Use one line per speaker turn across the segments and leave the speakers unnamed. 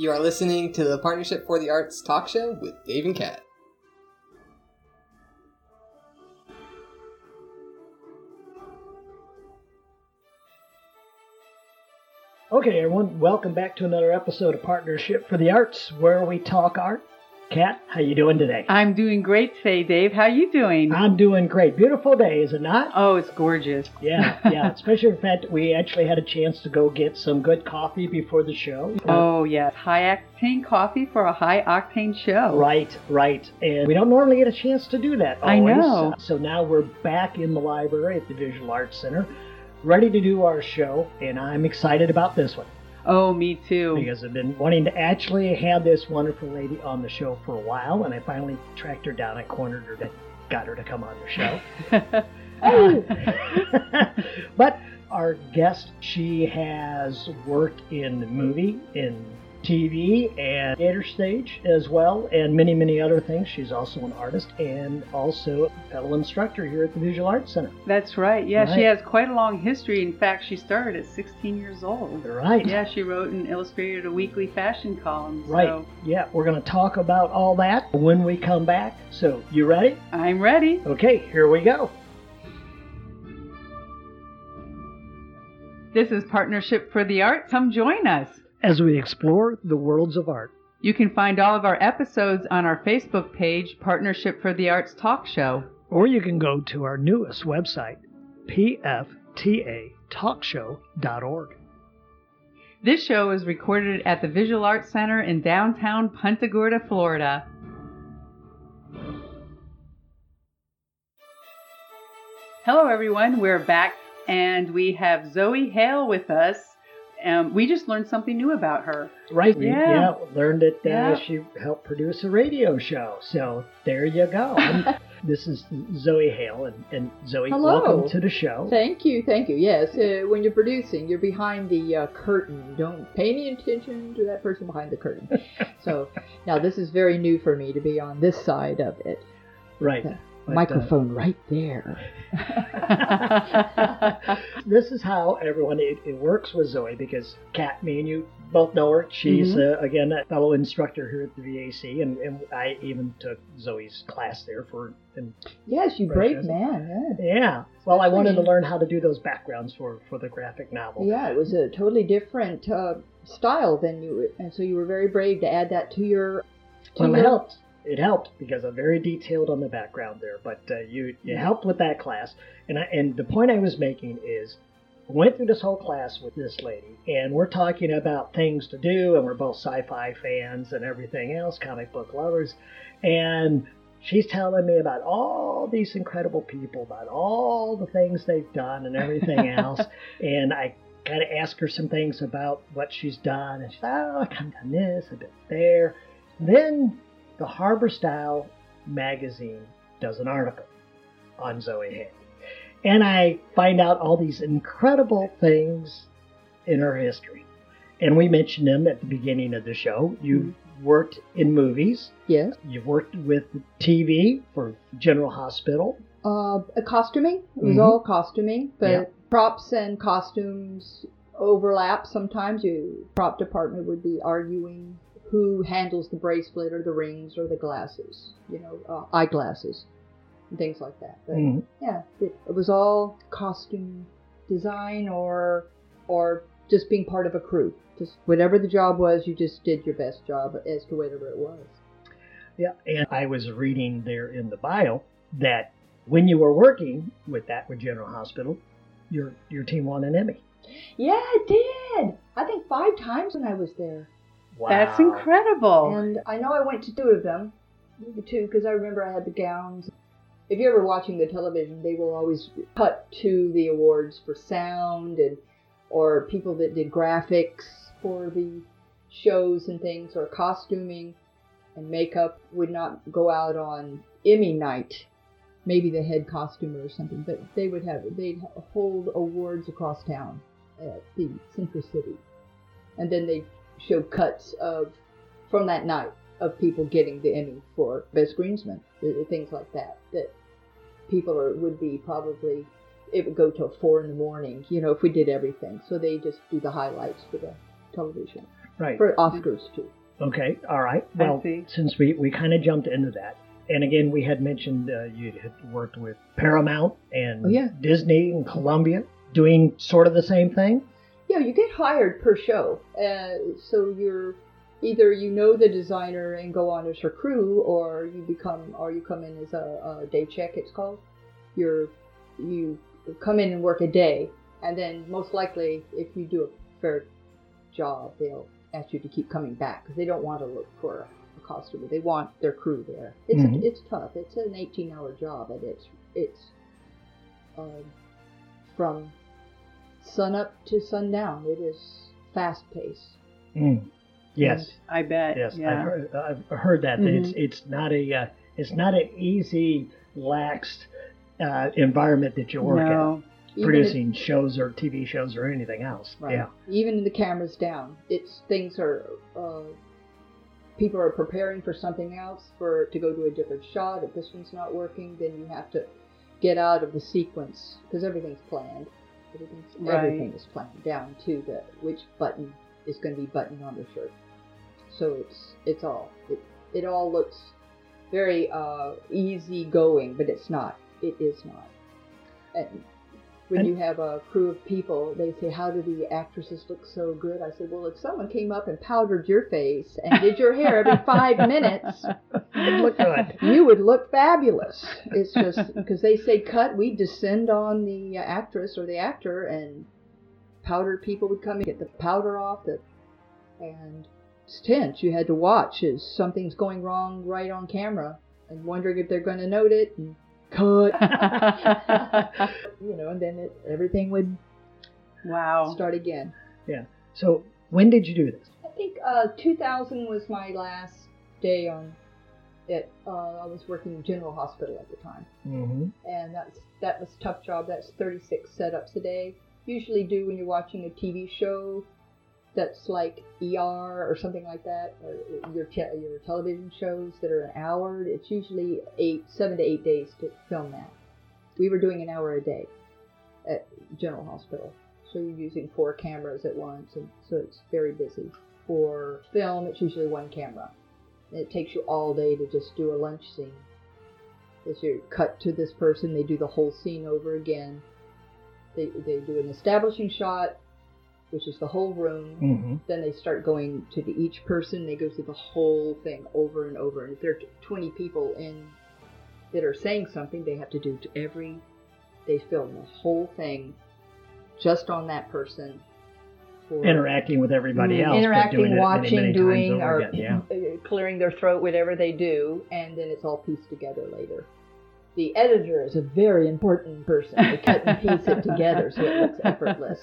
You are listening to the Partnership for the Arts talk show with Dave and Kat.
Okay, everyone, welcome back to another episode of Partnership for the Arts, where we talk art. Kat, how you doing today?
I'm doing great today, Dave. How you doing?
I'm doing great. Beautiful day, is it not?
Oh, it's gorgeous.
Yeah, yeah. Especially the fact that we actually had a chance to go get some good coffee before the show.
Oh, yes. High octane coffee for a high octane show.
Right, right. And we don't normally get a chance to do that.
I know.
So now we're back in the library at the Visual Arts Center, ready to do our show, and I'm excited about this one.
Oh, me too.
because I've been wanting to actually have this wonderful lady on the show for a while, and I finally tracked her down. I cornered her, to, got her to come on the show. Oh. but our guest, she has worked in the movie, in TV, and theater stage as well, and many, many other things. She's also an artist and also a fellow instructor here at the Visual Arts Center.
That's right. Yeah,
Right.
she has quite a long history. In fact, she started at 16 years old.
Right.
Yeah, she wrote and illustrated a weekly fashion column.
Right. Yeah, we're going to talk about all that when we come back. So, you ready?
I'm ready.
Okay, here we go.
This is Partnership for the Arts. Come join us.
As we explore the worlds of art.
You can find all of our episodes on our Facebook page, Partnership for the Arts Talk Show.
Or you can go to our newest website, pftatalkshow.org.
This show is recorded at the Visual Arts Center in downtown Punta Gorda, Florida. Hello, everyone. We're back and we have Zoe Hale with us. Um, we just learned something new about her.
Right? we-
Yeah.
learned that uh,
Yeah.
she helped produce a radio show. So there you go. This is Zoe Hale. And, and Zoe,
Hello.
welcome to the show.
Thank you, thank you. Yes, uh, when you're producing, you're behind the uh, curtain. Don't pay any attention to that person behind the curtain. so now this is very new for me to be on this side of it.
right.
Yeah.
Uh,
Microphone right there.
this is how everyone it, it works with Zoe because Kat, me and you both know her. She's
Mm-hmm.
uh, again a fellow instructor here at the VAC, and, and I even took Zoe's class there for. And
Yes, you brave man.
yeah, well, I wanted to learn how to do those backgrounds for for the graphic novel.
Yeah, yeah. It was a totally different uh, style than you, and so you were very brave to add that to your. To
Well, it
your-
helped. It helped because I'm very detailed on the background there. But uh, you you helped with that class, and I, and the point I was making is, I went through this whole class with this lady, and we're talking about things to do, and we're both sci-fi fans and everything else, comic book lovers, and she's telling me about all these incredible people, about all the things they've done and everything else, and I kind of ask her some things about what she's done, and she's oh, I kind of done this, a bit there. Then the Harbor Style magazine does an article on Zoe Hale. And I find out all these incredible things in her history. And we mentioned them at the beginning of the show. You've worked in movies,
Yes.
you've worked with TV for General Hospital.
Uh, costuming. It was
Mhm.
all costuming, but
Yeah.
props and costumes overlap. Sometimes you prop department would be arguing who handles the bracelet or the rings or the glasses, you know, uh, eyeglasses and things like that. But
Mhm.
yeah, it, it was all costume design or or just being part of a crew. Just whatever the job was, you just did your best job as to whatever it was.
Yeah, and I was reading there in the bio that when you were working with that with General Hospital, your your team won an Emmy.
Yeah, it did. I think five times when I was there.
Wow.
That's incredible.
And I know I went to two of them, maybe two, because I remember I had the gowns. If you're ever watching the television, they will always cut to the awards for sound and or people that did graphics for the shows and things or costuming and makeup would not go out on Emmy night. Maybe the head costumer or something, but they would have they'd hold awards across town at the Century City, and then they show cuts of from that night of people getting the Emmy for best greensman, things like that. That people are, would be probably it would go till four in the morning, you know, if we did everything. So they just do the highlights for the television.
Right.
for Oscars too.
Okay. All right. Well, since we, we kind of jumped into that, and again, we had mentioned uh, you had worked with Paramount and
Oh, yeah.
Disney and Columbia doing sort of the same thing.
Yeah, you get hired per show, uh, so you're either you know the designer and go on as her crew, or you become or you come in as a, a day check. It's called. You're you come in and work a day, and then most likely, if you do a fair job, they'll ask you to keep coming back because they don't want to look for a costumer. They want their crew there. It's
Mhm.
it's tough. It's an 18-hour job, and it's it's um, from sun up to sundown. It is fast paced.
Mm. Yes.
I bet.
Yes.
Yeah.
I've, heard, I've heard that. that It's it's not a uh, it's not an easy, laxed uh, environment that you work
no.
in
Even
producing shows or TV shows or anything else.
Right.
Yeah.
Even the cameras down, it's things are. Uh, people are preparing for something else for to go to a different shot. If this one's not working, then you have to get out of the sequence because everything's planned.
Right.
everything is planned down to the which button is going to be buttoned on the shirt. So it's it's all it, it all looks very uh, easy going, but it's not. It is not. And when you have a crew of people, they say, "How do the actresses look so good?" I said, "Well, if someone came up and powdered your face and did your hair every five minutes,
It looked good.
you would look fabulous." It's just because they say cut, we descend on the uh, actress or the actor, and powdered people would come and get the powder off. The and it's tense. You had to watch as something's going wrong right on camera and wondering if they're going to note it and cut. you know, and then it, everything would
wow.
start again. Yeah.
So when did you do this?
I think uh, 2000 was my last day on it. Uh, I was working in General Hospital at the time,
Mm-hmm.
and that's that was a tough job. That's 36 setups a day. Usually do when you're watching a TV show that's like ER or something like that, or your te- your television shows that are an hour. It's usually eight, seven to eight days to film that. We were doing an hour a day at General Hospital, so you're using four cameras at once, and so it's very busy. For film, it's usually one camera. And it takes you all day to just do a lunch scene. As you cut to this person, they do the whole scene over again. They, they do an establishing shot, which is the whole room.
Mm-hmm.
Then they start going to the, each person. They go through the whole thing over and over. And if there are 20 people in that are saying something, they have to do to every. They film the whole thing just on that person. For
Interacting with everybody
Mm,
else.
interacting,
it many,
watching,
many
doing, or
again. Yeah.
clearing their throat, whatever they do, and then it's all pieced together later. The editor is a very important person. They cut and piece it together so it looks effortless.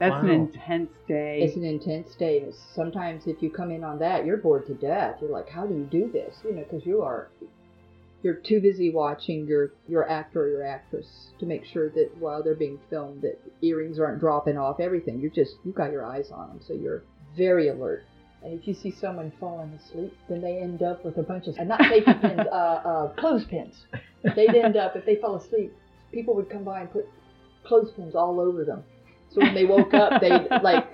That's an intense day.
It's an intense day. and Sometimes if you come in on that, you're bored to death. You're like, how do you do this? You know, because you are you're too busy watching your your actor or your actress to make sure that while they're being filmed, that earrings aren't dropping off. Everything. You're just you got your eyes on them, so you're very alert. And if you see someone falling asleep, then they end up with a bunch of uh, not safety pins, uh, uh, clothespins. They'd end up if they fell asleep. People would come by and put clothespins all over them. So when they woke up, they'd like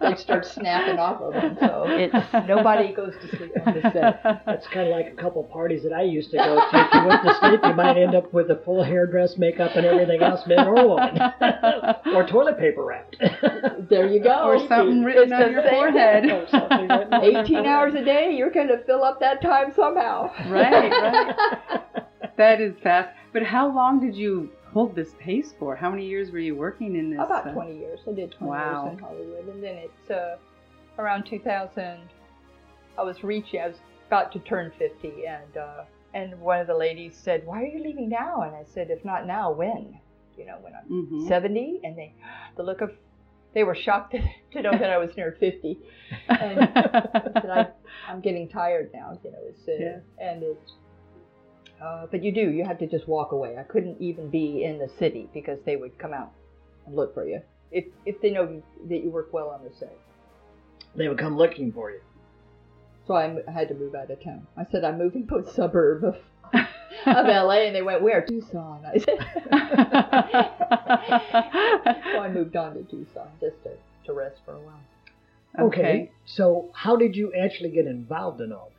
they'd start snapping off of them. So it's nobody goes to sleep on the set.
That's kind of like a couple parties that I used to go to. If you went to sleep, you might end up with a full hairdress, makeup, and everything else, man or woman, or toilet paper wrapped.
There you go.
Or something written on your
same
forehead.
Or something written on
18 hours a day, you're going to fill up that time somehow.
Right, right. that is fast. But how long did you hold this pace for? How many years were you working in this?
About
uh,
20 years. I did 20
Wow.
years in Hollywood. And then it's uh, around 2000, I was reaching, I was about to turn 50. And, uh, and one of the ladies said, Why are you leaving now? And I said, If not now, when? You know, when I'm
mhm.
70. And they, the look of, they were shocked to know that I was near 50. And I said, I'm getting tired now. You know, it's, uh,
Yeah.
and it's, uh, but you do, you have to just walk away. I couldn't even be in the city because they would come out and look for you if, if they know that you work well on the set.
They would come looking for you.
So I, m- I had to move out of town. I said, I'm moving to a suburb of, of LA. And they went, Where? Tucson. I said, So I moved on to Tucson just to, to rest for a while.
Okay. So, how did you actually get involved in all that?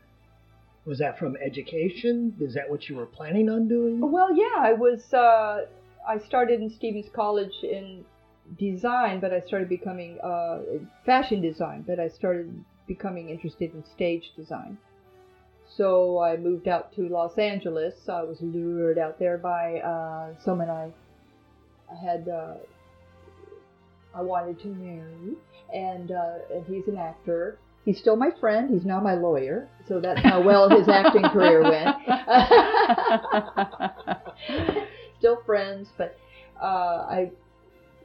Was that from education? Is that what you were planning on doing?
Well, yeah, I was. Uh, I started in Stephens College in design, but I started becoming uh, fashion design. But I started becoming interested in stage design. So I moved out to Los Angeles. I was lured out there by uh, someone I, had. Uh, I wanted to marry, and uh, and he's an actor. He's still my friend. He's now my lawyer. So that's how well his acting career went. still friends, but uh, I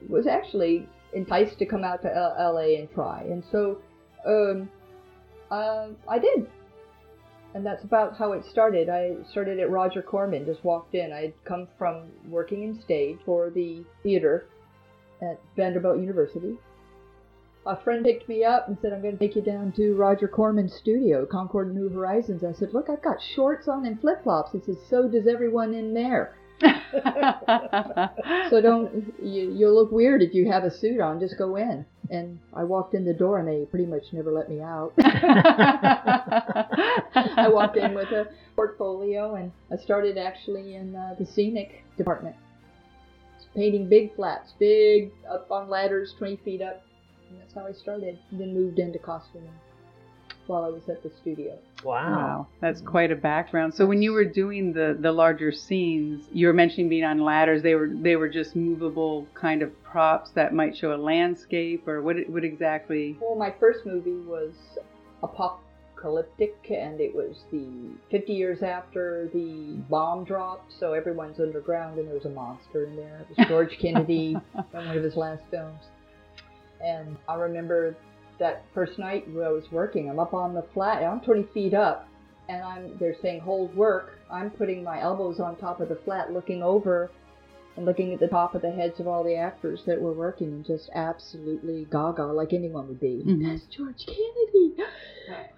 was actually enticed to come out to L- LA and try, and so um, uh, I did. And that's about how it started. I started at Roger Corman, just walked in. I'd come from working in stage for the theater at Vanderbilt University. A friend picked me up and said, I'm going to take you down to Roger Corman's studio, Concorde New Horizons. I said, Look, I've got shorts on and flip flops. He says, So does everyone in there. so don't you, you'll look weird if you have a suit on. Just go in. And I walked in the door, and they pretty much never let me out. I walked in with a portfolio, and I started actually in uh, the scenic department, painting big flats, big up on ladders, 20 feet up. And that's how I started. Then moved into costuming while I was at the studio.
Wow.
Wow, that's quite a background. So when you were doing the the larger scenes, you were mentioning being on ladders. They were they were just movable kind of props that might show a landscape, or what what exactly?
Well, my first movie was apocalyptic, and it was the 50 years after the bomb dropped, so everyone's underground, and there was a monster in there. It was George Kennedy in one of his last films. And I remember that first night where I was working, I'm up on the flat, I'm 20 feet up, and I'm they're saying hold work. I'm putting my elbows on top of the flat, looking over and looking at the top of the heads of all the actors that were working, and just absolutely gaga, like anyone would be.
Mhm.
That's George Kennedy.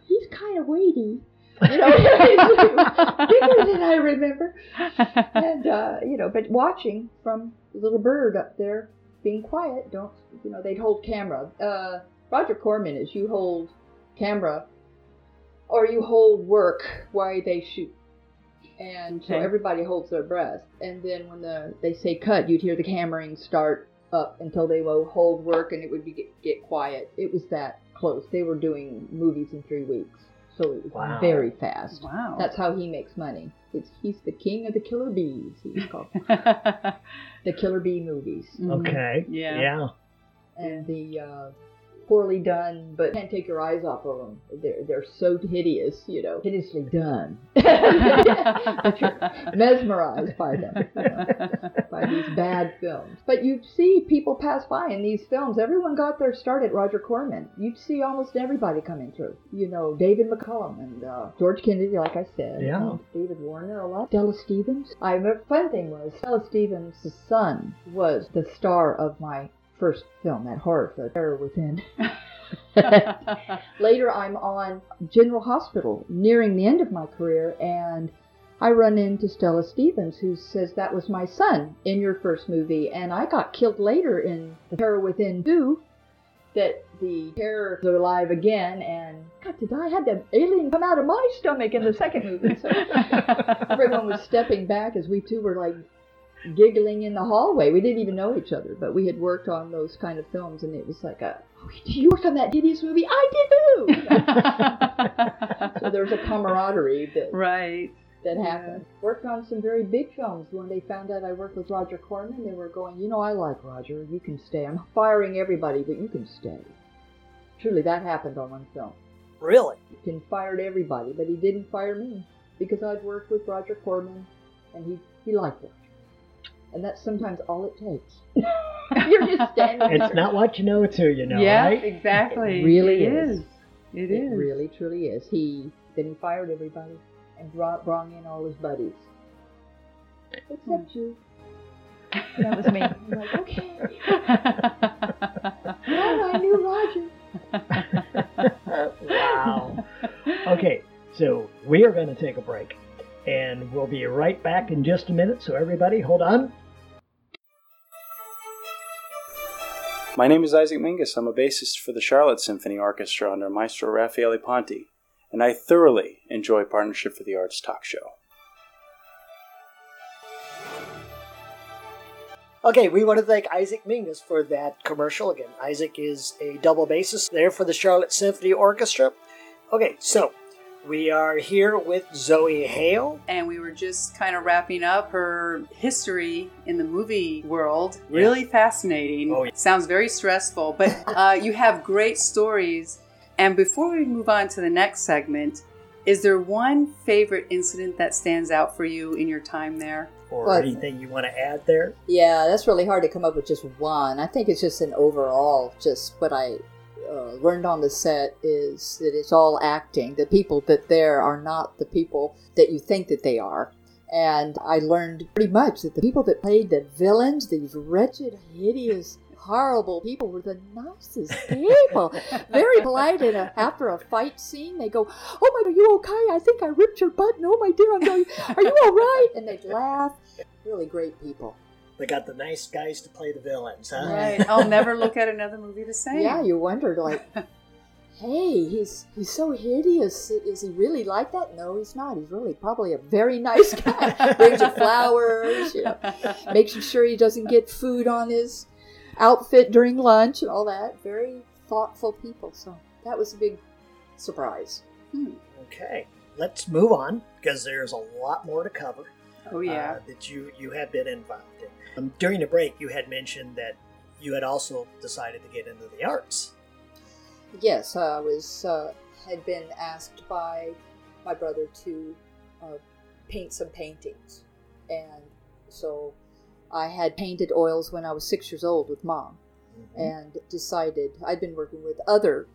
He's kind of weighty. You know, bigger than I remember. And uh, you know, but watching from the little bird up there, being quiet, don't you know? They'd hold camera. Uh, Roger Corman is you hold camera, or you hold work while they shoot, and so everybody holds their breath. And then when the they say cut, you'd hear the hammering start up until they will hold work, and it would be get, get quiet. It was that close. They were doing movies in three weeks, so it was
Wow.
very fast.
wow.
That's how he makes money. It's he's the king of the killer bees. He's called the killer bee movies,
Mhm.
Okay.
Yeah.
Yeah.
and the uh, poorly done, but can't take your eyes off of them. They're they're so hideous, you know, hideously done. but you're mesmerized by them, you know, by these bad films. But you'd see people pass by in these films. Everyone got their start at Roger Corman. You'd see almost everybody coming through. You know, David McCallum and uh, George Kennedy, like I said.
Yeah.
and David Warner, a lot. Stella Stevens. I remember, fun thing was, Stella Stevens' son was the star of my first film, that horror film, Terror Within. Later, I'm on General Hospital, nearing the end of my career, and I run into Stella Stevens, who says that was my son in your first movie, and I got killed later in The Terror Within 2. That the terrors are alive again, and God, did I had the alien come out of my stomach in the second movie? So everyone was stepping back as we two were like giggling in the hallway. We didn't even know each other, but we had worked on those kind of films, and it was like a, oh, you worked on that hideous movie? I did too. so there was a camaraderie that
right.
that happened. Worked on some very big films. When they found out I worked with Roger Corman, they were going, you know, I like Roger. You can stay. I'm firing everybody, but you can stay. Truly, that happened on one film.
Really?
He fired everybody, but he didn't fire me because I'd worked with Roger Corman, and he he liked Roger. And that's sometimes all it takes. You're just standing
It's
there.
not what you know, it's who you know,
yeah,
right?
exactly.
It really
It
is.
is. It
It
is.
really, truly is. He then he fired everybody and brought brought in all his buddies, except you. Hmm. That was me. I'm like, okay, well, I knew Roger.
wow. Okay, so we are going to take a break. And we'll be right back in just a minute. So, everybody, hold on.
My name is Isaac Mingus. I'm a bassist for the Charlotte Symphony Orchestra under Maestro Raffaele Ponti, and I thoroughly enjoy Partnership for the Arts talk show.
Okay, we want to thank Isaac Mingus for that commercial. Again, Isaac is a double bassist there for the Charlotte Symphony Orchestra. Okay, so we are here with Zoe Hale.
And we were just kind of wrapping up her history in the movie world. Really fascinating.
Oh, yeah.
Sounds very stressful, but uh, you have great stories. And before we move on to the next segment, is there one favorite incident that stands out for you in your time there?
Or
What?
anything you want to add there?
Yeah, that's really hard to come up with just one. I think it's just an overall, just what I uh, learned on the set is that it's all acting. The people that there are not the people that you think that they are. And I learned pretty much that the people that played the villains, these wretched, hideous, horrible people, were the nicest people. Very polite. And uh, after a fight scene, they go, "Oh my, are you okay? I think I ripped your button. Oh my dear, I'm going. Are you all right?" And they'd laugh. Really great people.
They got the nice guys to play the villains, huh?
Right. I'll never look at another movie the same.
Yeah, you wondered like, hey, he's he's so hideous. Is he really like that? No, he's not. He's really probably a very nice guy. Brings you flowers, you know, makes sure he doesn't get food on his outfit during lunch and all that. Very thoughtful people. So that was a big surprise.
Okay, let's move on because there's a lot more to cover.
Oh, yeah.
uh, that you you have been involved in. Um, during the break, you had mentioned that you had also decided to get into the arts.
Yes, I was uh, had been asked by my brother to uh, paint some paintings, and so I had painted oils when I was six years old with mom, and decided I'd been working with other,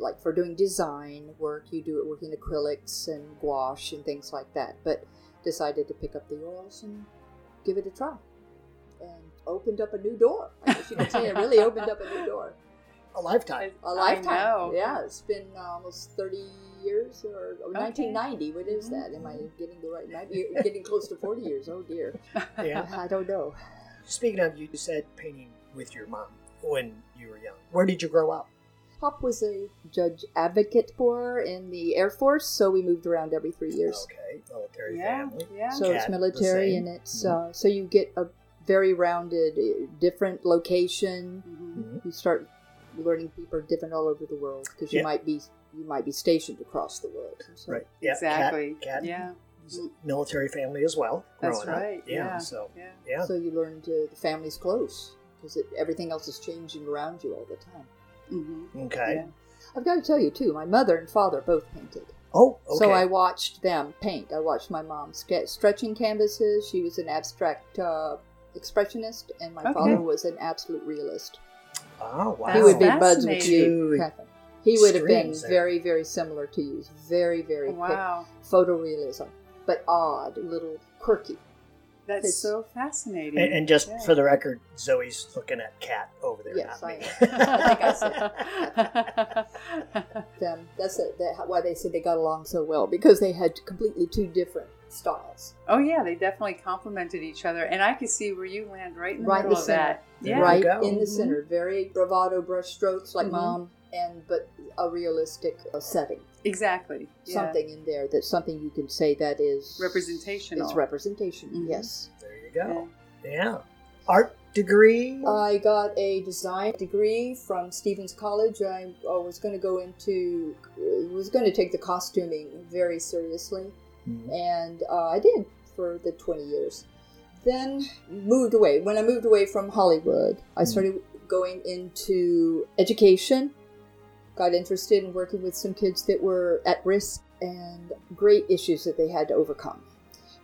like for doing design work. You do it working acrylics and gouache and things like that, but decided to pick up the oils and give it a try, and opened up a new door. I guess you could say it really opened up a new door
A lifetime.
a lifetime.
I know.
Yeah, it's been uh, almost 30 years or, or
Okay.
1990. What is that? Am I getting the right? Might be getting close to 40 years. Oh dear.
Yeah.
I don't know.
Speaking of, you said painting with your mom when you were young. Where did you grow up?
Pop was a judge advocate for in the Air Force, so we moved around every three years.
Okay, military
Yeah,
family.
yeah.
So
Kat,
it's military, and it's uh, so you get a very rounded, uh, different location.
Mhm.
Mhm.
You start learning people are different all over the world because you
Yeah.
might be you might be stationed across the world. So
Right. Yeah.
Exactly.
Kat, cat
Yeah.
military family as well.
That's
growing up.
right.
Yeah.
Yeah.
So
Yeah.
yeah.
So you learn to the family's close because everything else is changing around you all the time.
hmm
okay.
Yeah.
I've got to tell you too, my mother and father both painted.
Oh. Okay.
So I watched them paint. I watched my mom ske- stretching canvases. She was an abstract uh, expressionist, and my
Okay.
father was an absolute realist.
Oh wow.
he would be buds with you, Catherine. He would have been
there.
very, very similar to you. Very, very quick
Wow.
photorealism, but odd, a little quirky.
That's
It's-
so fascinating.
And, and just
Yeah.
for the record, Zoe's looking at Kat over there.
Yes,
not
I
me.
Like I Them. That's it. That, why they said they got along so well because they had completely two different styles.
oh yeah, they definitely complemented each other, and I could see where you land right in the
Right
middle
the
of
center.
that. Yeah.
right in the
Mhm.
center. Very bravado brush strokes like
Mhm.
mom, and but a realistic uh, setting.
Exactly. Yeah.
Something in there that something you can say that is
representational.
It's representation.
Mhm.
Yes.
There you
Yeah.
go. Yeah. Art degree.
I got a design degree from Stephens College. I, I was going to go into, was going to take the costuming very seriously,
Mhm.
and uh, I did for the 20 years. Then moved away. When I moved away from Hollywood, I started going into education. Got interested in working with some kids that were at risk and great issues that they had to overcome.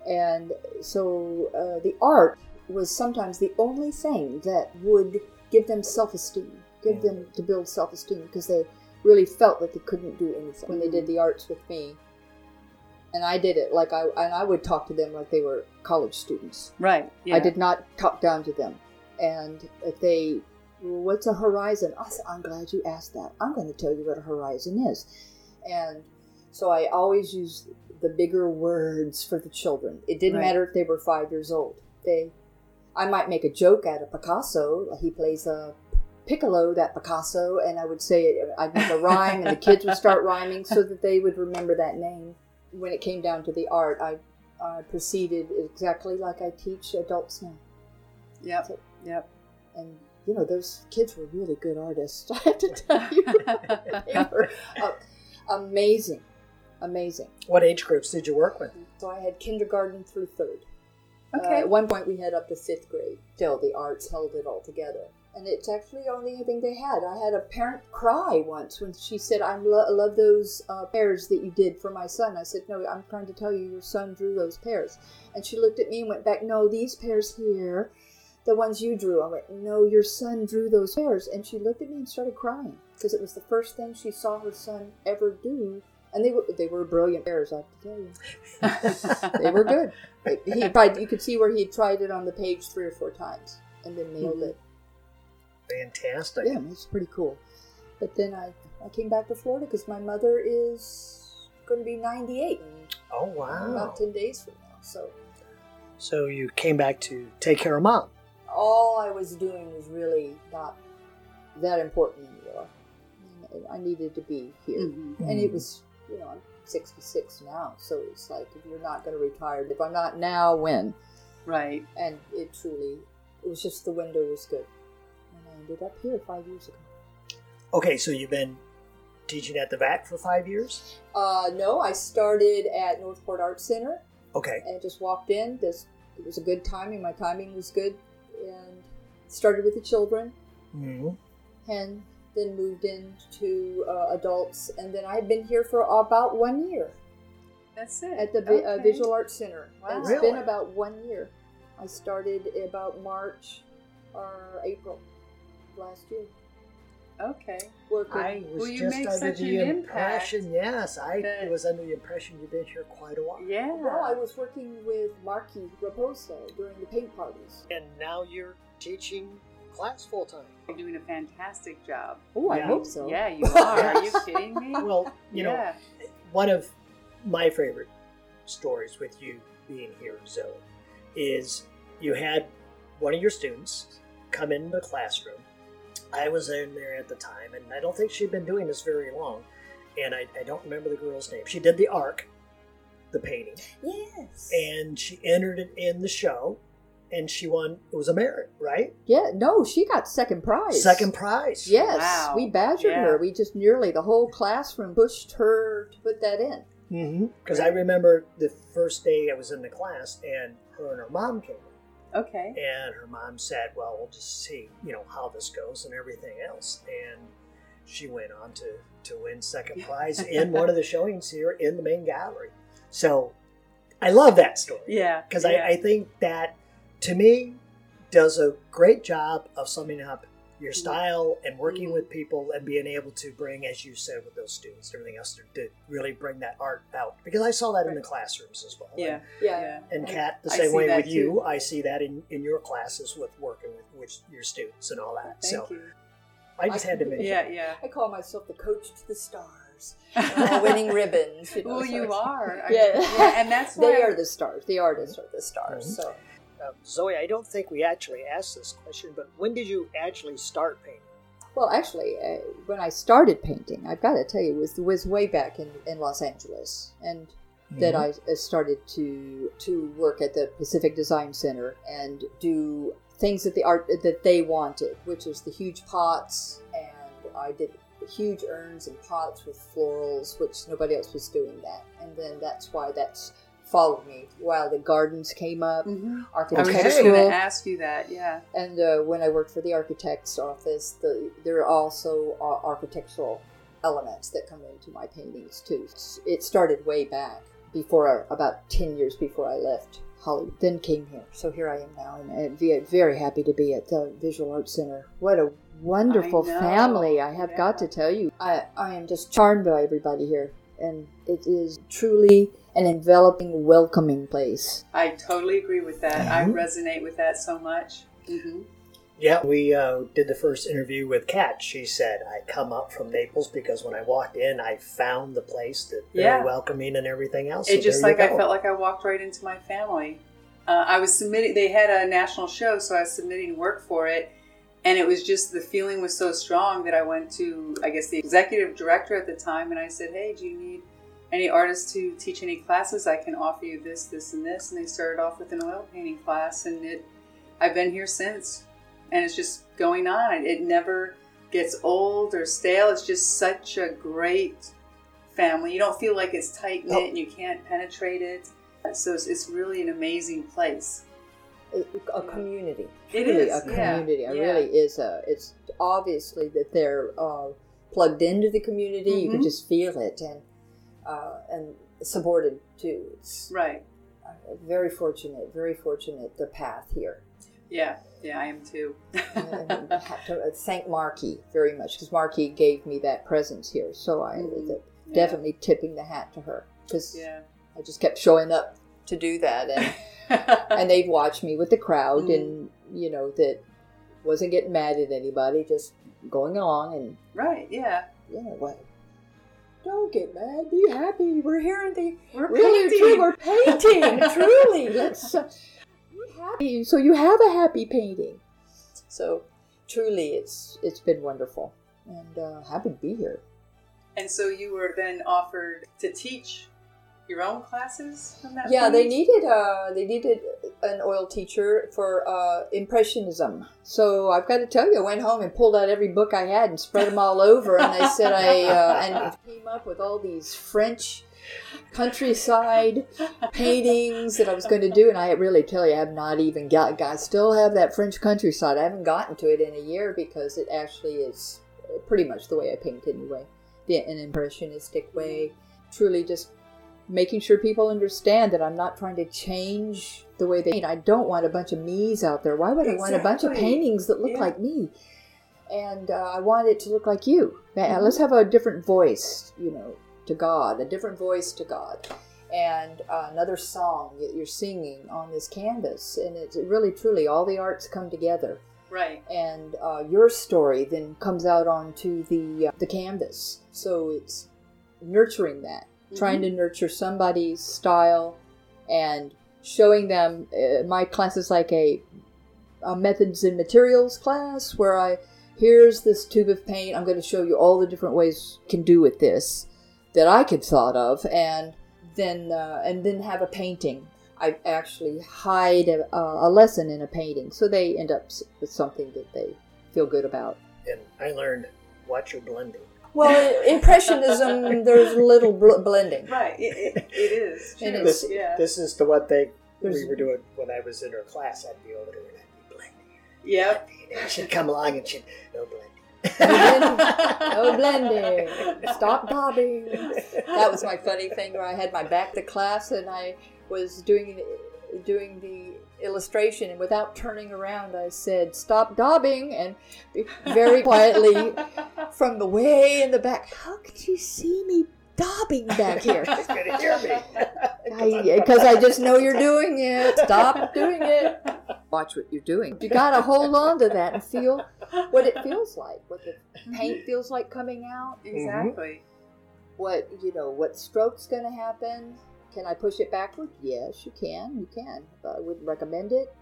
And so uh, the art was sometimes the only thing that would give them self esteem, give them to build self esteem because they really felt that they couldn't do anything when they did the arts with me. And I did it like I and I would talk to them like they were college students.
Right. Yeah.
I did not talk down to them. And if they, well, what's a horizon? I said, I'm glad you asked that. I'm going to tell you what a horizon is. And so I always use the bigger words for the children. It didn't
Right.
matter if they were five years old. They, I might make a joke out of Picasso. He plays a Piccolo, that Picasso, and I would say it, I'd make a rhyme, and the kids would start rhyming so that they would remember that name. When it came down to the art, I, I proceeded exactly like I teach adults now.
Yep. Yep.
And, you know, those kids were really good artists, I have to tell you. they were uh, amazing. Amazing.
What age groups did you work with?
So I had kindergarten through third.
Okay.
Uh, at one point, we had up to fifth grade. Still, the arts held it all together. And it's actually the only thing they had. I had a parent cry once when she said, I lo- love those uh, pears that you did for my son. I said, No, I'm trying to tell you, your son drew those pears. And she looked at me and went back, No, these pears here, the ones you drew. I went, No, your son drew those pears. And she looked at me and started crying because it was the first thing she saw her son ever do. And they were they were brilliant pears, I have to tell you they were good. He. You could see where he tried it on the page three or four times, and then nailed it.
Fantastic.
Yeah, it's pretty cool. But then I I came back to Florida because my mother is going to be ninety eight
Oh wow.
about ten days from now. So
So you came back to take care of mom.
all I was doing was really not that important anymore. I needed to be here,
Mhm.
and it was you know I'm sixty six now, so it's like if you're not going to retire, if I'm not now, when?
Right.
and it truly it was just the window was good ended up here five years ago
Okay, so you've been teaching at the VAC for five years?
uh no i started at northport arts center
Okay.
and just walked in this it was a good timing my timing was good and started with the children
hmm
and then moved into uh, adults and then i've been here for about one year
That's it.
at the vi- uh, visual arts center
Wow.
it's
Really?
been about one year i started about march or april last year
Okay.
working
I was
Well, you
just
make
under
such
the
an
impression, yes, I
that-
was under the impression you've been here quite a while.
Yeah.
Well, I was working with Marky Raposo during the paint parties.
And now you're teaching class full time.
You're doing a fantastic job.
Oh, I
Yeah.
hope so.
Yeah, you are. Are you kidding me?
Well, you know, one of my favorite stories with you being here, Zoe, is you had one of your students come into the classroom. I was in there at the time, and I don't think she'd been doing this very long, and I, I don't remember the girl's name. She did the arc, the painting,
Yes.
and she entered it in the show, and she won. It was a merit, right?
yeah, no, she got second prize.
Second prize.
Yes,
Wow.
we badgered
Yeah.
her. We just nearly the whole classroom pushed her to put that in. Mm-hmm.
Because I remember the first day I was in the class, and her and her mom came in.
Okay.
And her mom said, Well, we'll just see, you know, how this goes and everything else. And she went on to, to win second prize in one of the showings here in the main gallery. So I love that story.
Yeah.
Because
yeah.
I, I think that, to me, does a great job of summing up your
Mm-hmm.
style and working with people and being able to bring, as you said, with those students and everything else, to, to really bring that art out. Because I saw that in the classrooms as well.
Yeah.
Yeah.
Yeah.
And Kat, the
I
same way
that
with you,
too.
I see that in, in your classes with working with, with your students and all that.
Thank
so
you.
I just had to mention.
Yeah, yeah.
I call myself the coach to the stars. Uh, winning ribbons. You know,
well,
so
you are. I-
Yeah.
yeah, and that's why
They
I-
are the stars. The artists are the stars.
Mhm.
So
Uh, Zoe, I don't think we actually asked this question, but when did you actually start painting?
Well, actually, uh, when I started painting, I've got to tell you, was was way back in, in Los Angeles, and that I uh, started to to work at the Pacific Design Center and do things that the art that they wanted, which is the huge pots, and I did huge urns and pots with florals, which nobody else was doing that, and then that's why that's followed me while the gardens came up,
Mhm. I was just going to ask you that. Yeah.
And uh, when I worked for the architect's office, the, there are also uh, architectural elements that come into my paintings too. It started way back before, about ten years before I left Hollywood. Then came here, so here I am now, and, and ve- very happy to be at the Visual Arts Center. What a wonderful
I
family! I have got to tell you, I I am just charmed by everybody here, and it is truly an enveloping, welcoming place.
I totally agree with that. I
Mhm.
resonate with that so much. hmm
Yeah, we uh, did the first interview with Kat. She said, I come up from Naples because when I walked in, I found the place that very
Yeah.
welcoming and everything else.
It
So
just like I felt like I walked right into my family. Uh, I was submitting. They had a national show, so I was submitting work for it, And it was just the feeling was so strong that I went to, I guess, the executive director at the time, and I said, "Hey, do you need any artists to teach any classes? I can offer you this, this, and this." And they started off with an oil painting class, and it, I've been here since, and it's just going on. It, it never gets old or stale. It's just such a great family. You don't feel like it's tight knit oh. and you can't penetrate it. So it's, it's really an amazing place.
A, community.
It
Truly
is,
a
yeah,
community. It
yeah.
really is a. It's obviously that they're uh, plugged into the community. You can
Mhm.
just feel it and uh, and supported too. It's
Right.
uh, very fortunate. Very fortunate. The path here.
Yeah. Yeah, I am too.
and I have to thank Marky very much because Marky gave me that presence here. So I
Mhm.
that-
Yeah.
definitely tipping the hat to her because
Yeah.
I just kept showing up to do that and. and they'd watch me with the crowd
Mhm.
and you know that wasn't getting mad at anybody just going along and
right. Yeah.
know what don't get mad be happy we're here in the
We're
really
painting.
true we're painting truly let's uh, be happy so you have a happy painting so truly it's it's been wonderful and uh, happy to be here
And so you were then offered to teach your own classes from that
Yeah,
point?
they needed uh they needed an oil teacher for uh impressionism. So I've got to tell you, I went home and pulled out every book I had and spread them all over, and I said I uh, and came up with all these French countryside paintings that I was going to do, and I really tell you, I have not even got. I still have that French countryside. I haven't gotten to it in a year because it actually is pretty much the way I paint anyway, the, an impressionistic way. Truly, just making sure people understand that I'm not trying to change the way they paint. I don't want a bunch of me's out there. Why would I want a bunch of paintings that look
Yeah.
like me? And uh, I want it to look like you.
Mhm.
Let's have a different voice, you know, to God, a different voice to God. And uh, another song that you're singing on this canvas. And it's really, truly, all the arts come together
Right.
and uh, your story then comes out onto the uh, the canvas. So it's nurturing that, trying to nurture somebody's style, and showing them. Uh, my class is like a, a methods and materials class where I here's this tube of paint. I'm going to show you all the different ways you can do with this that I could thought of, and then uh, and then have a painting. I actually hide a, a lesson in a painting, so they end up with something that they feel good about.
And I learned watch your blending.
Well, impressionism, there's a little bl- blending.
Right. It, it, it is. True.
It is.
This,
yeah.
this is the what they
There's-
we were doing when I was in her class. I'd be over there and I'd be blending.
Yep.
She'd come along and she'd no blending.
No blending. Stop daubing. That was my funny thing where I had my back to class and I was doing doing the illustration and without turning around I said stop daubing and very quietly from the way in the back how could you see me daubing back here
She's gonna hear me.
because I, just know you're doing it. Stop doing it. Watch what you're doing. You gotta hold on to that and feel what it feels like, what the paint feels like coming out,
Exactly.
what you know, what stroke's gonna happen. Can I push it backward? Yes, you can. You can. I wouldn't recommend it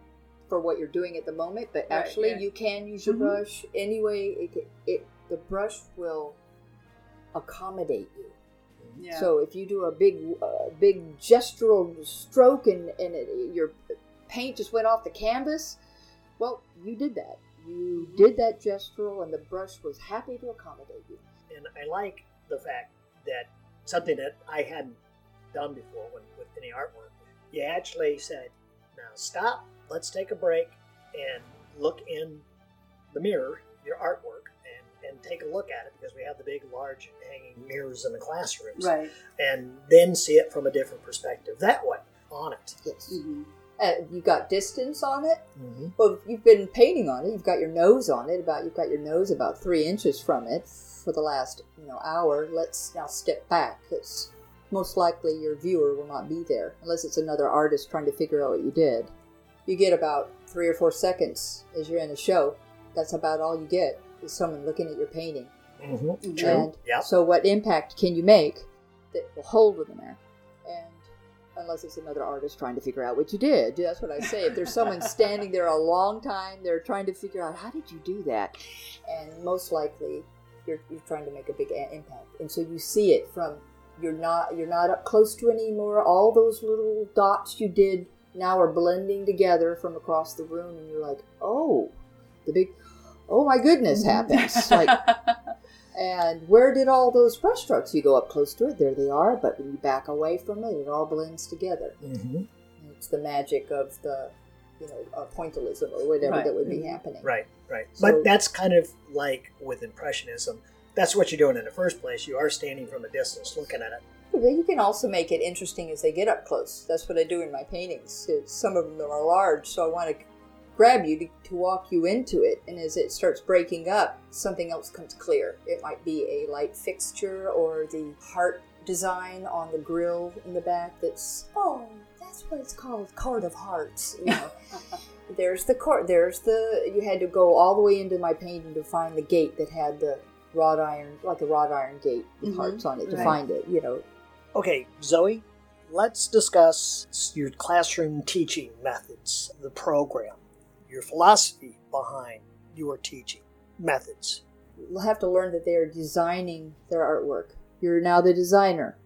for what you're doing at the moment, but
Right,
actually,
yeah.
you can use your
Mhm.
brush anyway. It, it the brush will accommodate you.
Yeah.
So if you do a big, uh, big gestural stroke and, and it, your paint just went off the canvas, well, you did that. You did that gestural, and the brush was happy to accommodate you.
And I like the fact that something that I hadn't done before when, with any artwork, you actually said, now stop, let's take a break and look in the mirror, your artwork, and, and take a look at it because we have the big, large hanging mirrors in the classrooms.
right.
And then see it from a different perspective that way on it.
Yes.
hmm
Uh, you got distance on it.
Mm-hmm.
Well, you've been painting on it. You've got your nose on it. About you've got your nose about three inches from it for the last you know hour. Let's now step back because most likely your viewer will not be there unless it's another artist trying to figure out what you did. You get about three or four seconds as you're in a show. That's about all you get is someone looking at your painting.
Mm-hmm.
True.
And
Yep.
so, what impact can you make that will hold with them there? And unless it's another artist trying to figure out what you did. That's what I say. If there's someone standing there a long time, they're trying to figure out how did you do that, and most likely you're, you're trying to make a big impact, and so you see it from you're not you're not up close to anymore. All those little dots you did now are blending together from across the room, and you're like, oh, the big, oh my goodness, happens like. And where did all those brushstrokes? You go up close to it, there they are. But when you back away from it, it all blends together.
hmm
It's the magic of the, you know, uh, pointillism or whatever
Right.
that would be
Mhm.
happening.
Right, right.
So-
but that's kind of like with Impressionism. That's what you're doing in the first place. You are standing from a distance looking at it.
You can also make it interesting as they get up close. That's what I do in my paintings. It's, some of them are large, so I want to grab you to, to walk you into it. And as it starts breaking up, something else comes clear. It might be a light fixture or the heart design on the grill in the back that's, oh, that's what it's called, card of hearts. You know. there's the court. There's the, you had to go all the way into my painting to find the gate that had the wrought iron, like a wrought iron gate with
Mhm.
hearts on it to
Right.
find it, you know,
Okay, Zoe, let's discuss your classroom teaching methods, the program, your philosophy behind your teaching methods.
You'll have to learn that they are designing their artwork. You're now the designer.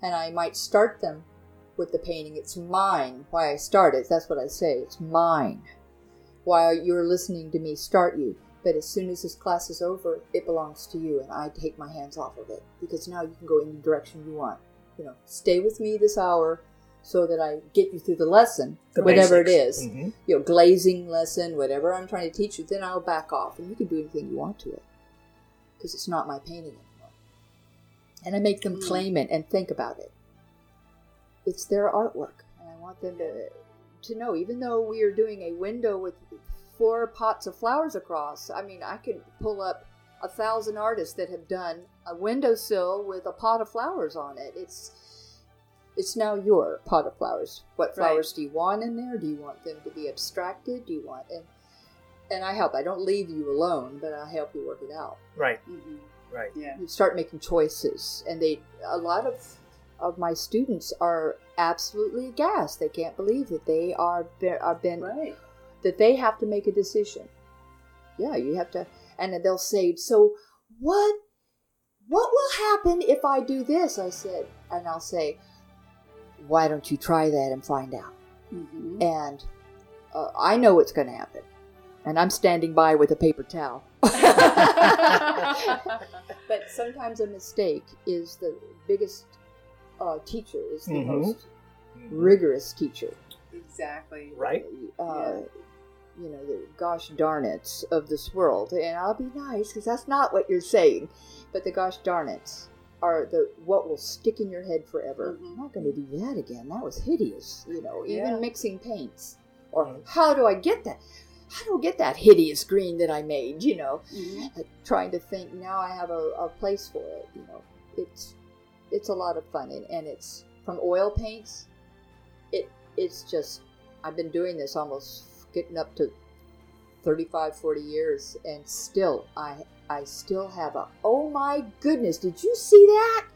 And I might start them with the painting. It's mine. Why I start it. That's what I say. It's mine. While you're listening to me start you. But as soon as this class is over, it belongs to you, and I take my hands off of it because now you can go any direction you want. You know, stay with me this hour so that I get you through the lesson,
The
whatever
basics.
it is
Mhm.
you know, glazing lesson, whatever I'm trying to teach you, then I'll back off and you can do anything you want to it because it's not my painting anymore. And I make them
Mm.
claim it and think about it. It's their artwork, and I want them to to know. Even though we are doing a window with four pots of flowers across, I mean, I could pull up a thousand artists that have done a windowsill with a pot of flowers on it. It's it's now your pot of flowers. What
Right.
flowers do you want in there? Do you want them to be abstracted? Do you want and and I help. I don't leave you alone, but I help you work it out.
Right,
Mhm.
right.
Yeah.
You start making choices, and they a lot of of my students are absolutely aghast. They can't believe that they are are been
Right.
That they have to make a decision. Yeah, you have to, and they'll say, "So what? What will happen if I do this?" I said, and I'll say, "Why don't you try that and find out?"
Mhm.
And uh, I know what's going to happen, and I'm standing by with a paper towel. but sometimes a mistake is the biggest uh, teacher, is the
Mhm.
most
Mhm.
rigorous teacher.
Mm-hmm.
Exactly.
Right.
uh, you know, the gosh darn it of this world. And I'll be nice because that's not what you're saying. But the gosh darn it are the what will stick in your head forever.
Mhm.
I'm not going to do that again. That was hideous. You know, even mixing paints. Or how do I get that? How do I get that hideous green that I made? You know,
Mhm.
like trying to think now I have a, a place for it. You know, it's it's a lot of fun, and, and it's from oil paints. It it's just I've been doing this almost getting up to 35, 40 years, and still I I still have a oh my goodness, did you see that?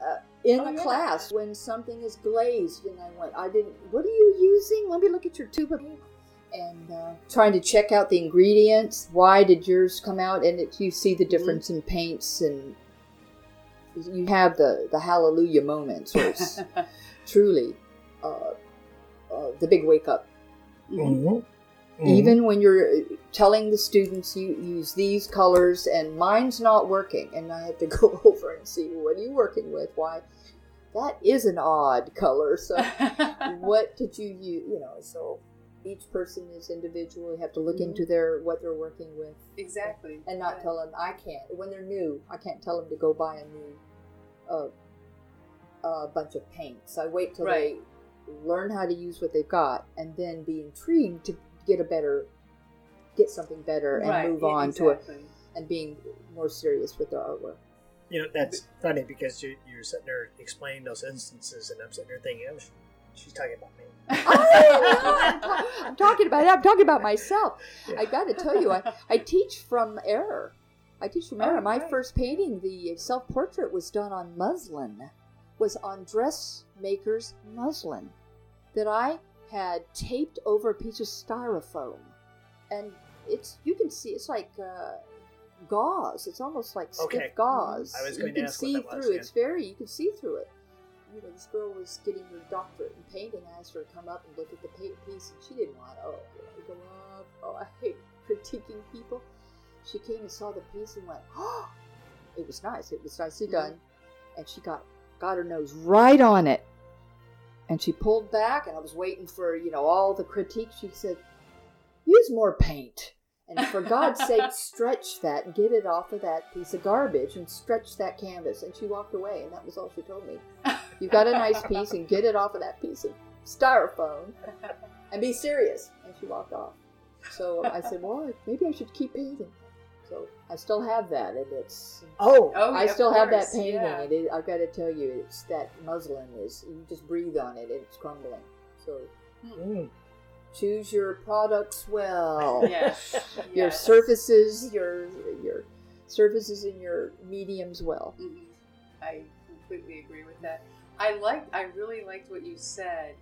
Uh, in
Oh,
a
yeah.
class when something is glazed, and I went, I didn't. What are you using? Let me look at your tube of and uh, trying to check out the ingredients. Why did yours come out? And it, you see the difference in paints, and you have the the hallelujah moments where it's truly uh, uh, the big wake up.
Mhm. Mhm.
Even when you're telling the students you use these colors and mine's not working, and I have to go over and see what are you working with? Why that is an odd color. So what did you use? You know, so each person is individual. You have to look
Mhm.
into their what they're working with
exactly.
and not
Yeah.
tell them I can't when they're new. I can't tell them to go buy a new uh, a bunch of paints. I wait till
Right.
They learn how to use what they've got, and then be intrigued to get a better, get something better, and
Right,
move
yeah,
on to it, and being more serious with their artwork.
You know, that's funny because you, you're sitting there explaining those instances, and I'm sitting there thinking, oh, she's talking about me.
Oh, I know, I'm, ta- I'm talking about it. I'm talking about myself.
Yeah.
I got to tell you, I, I teach from error. I teach from
Oh,
error. My
great.
first painting, the self portrait, was done on muslin. Was on dressmaker's muslin that I had taped over a piece of styrofoam, and it's you can see it's like uh, gauze. It's almost like stiff
Okay.
gauze.
I was
you
to
can
ask what
see
that was,
through.
yeah.
It's very you can see through it. You know, this girl was getting her doctorate in painting. I asked her to come up and look at the paint piece, and she didn't want. Oh, go up. Oh, I hate critiquing people. She came and saw the piece and went, "Oh, it was nice. It was nicely done." And she got got her nose right on it, and she pulled back. And I was waiting for you know all the critique. She said, "Use more paint." And for God's sake, stretch that get it off of that piece of garbage and stretch that canvas. And she walked away, and that was all she told me. You've got a nice piece and get it off of that piece of styrofoam and be serious. And she walked off. So I said, well, maybe I should keep painting. So I still have that, and it's.
Oh,
Oh,
I
yeah,
still have that
course,
painting,
yeah.
and it, I've got to tell you, it's that muslin is. You just breathe on it, and it's crumbling. So
mm,
choose your products well.
Yes.
Your
yes.
surfaces, your your surfaces, and your mediums well.
Mhm. I completely agree with that. I liked, I really liked what you said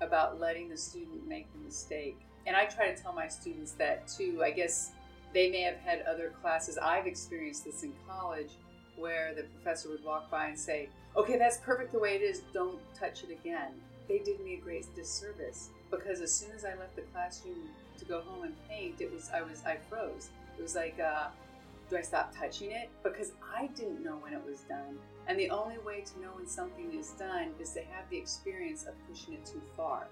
about letting the student make the mistake. And I try to tell my students that too. I guess they may have had other classes. I've experienced this in college where the professor would walk by and say, Okay, that's perfect the way it is. Don't touch it again. They did me a great disservice because as soon as I left the classroom to go home and paint, it was I was I froze. It was like, uh, do I stop touching it? Because I didn't know when it was done. And the only way to know when something is done is to have the experience of pushing it too far.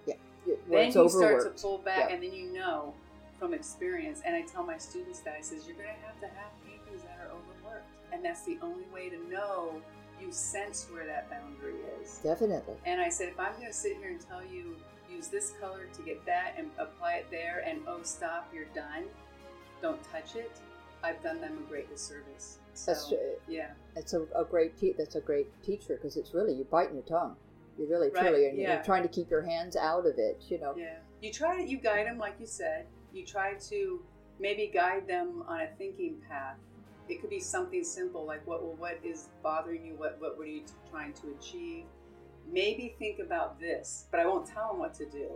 Where
Then you start to pull back,
Yeah.
and then you know from experience. And I tell my students that I says you're going to have to have paintings that are overworked, and that's the only way to know. You sense where that boundary is.
Definitely.
And I said, if I'm going to sit here and tell you use this color to get that and apply it there, and oh stop, you're done. Don't touch it. I've done them a great disservice. So,
That's true.
Yeah.
It's a, a great te- that's a great teacher because it's really you're biting your tongue. You're really
Right,
truly and
yeah.
you're trying to keep your hands out of it. You know.
Yeah. You try to, you guide them, like you said. You try to maybe guide them on a thinking path. It could be something simple like what well, what is bothering you? What what are you t- trying to achieve? Maybe think about this, but I won't tell them what to do.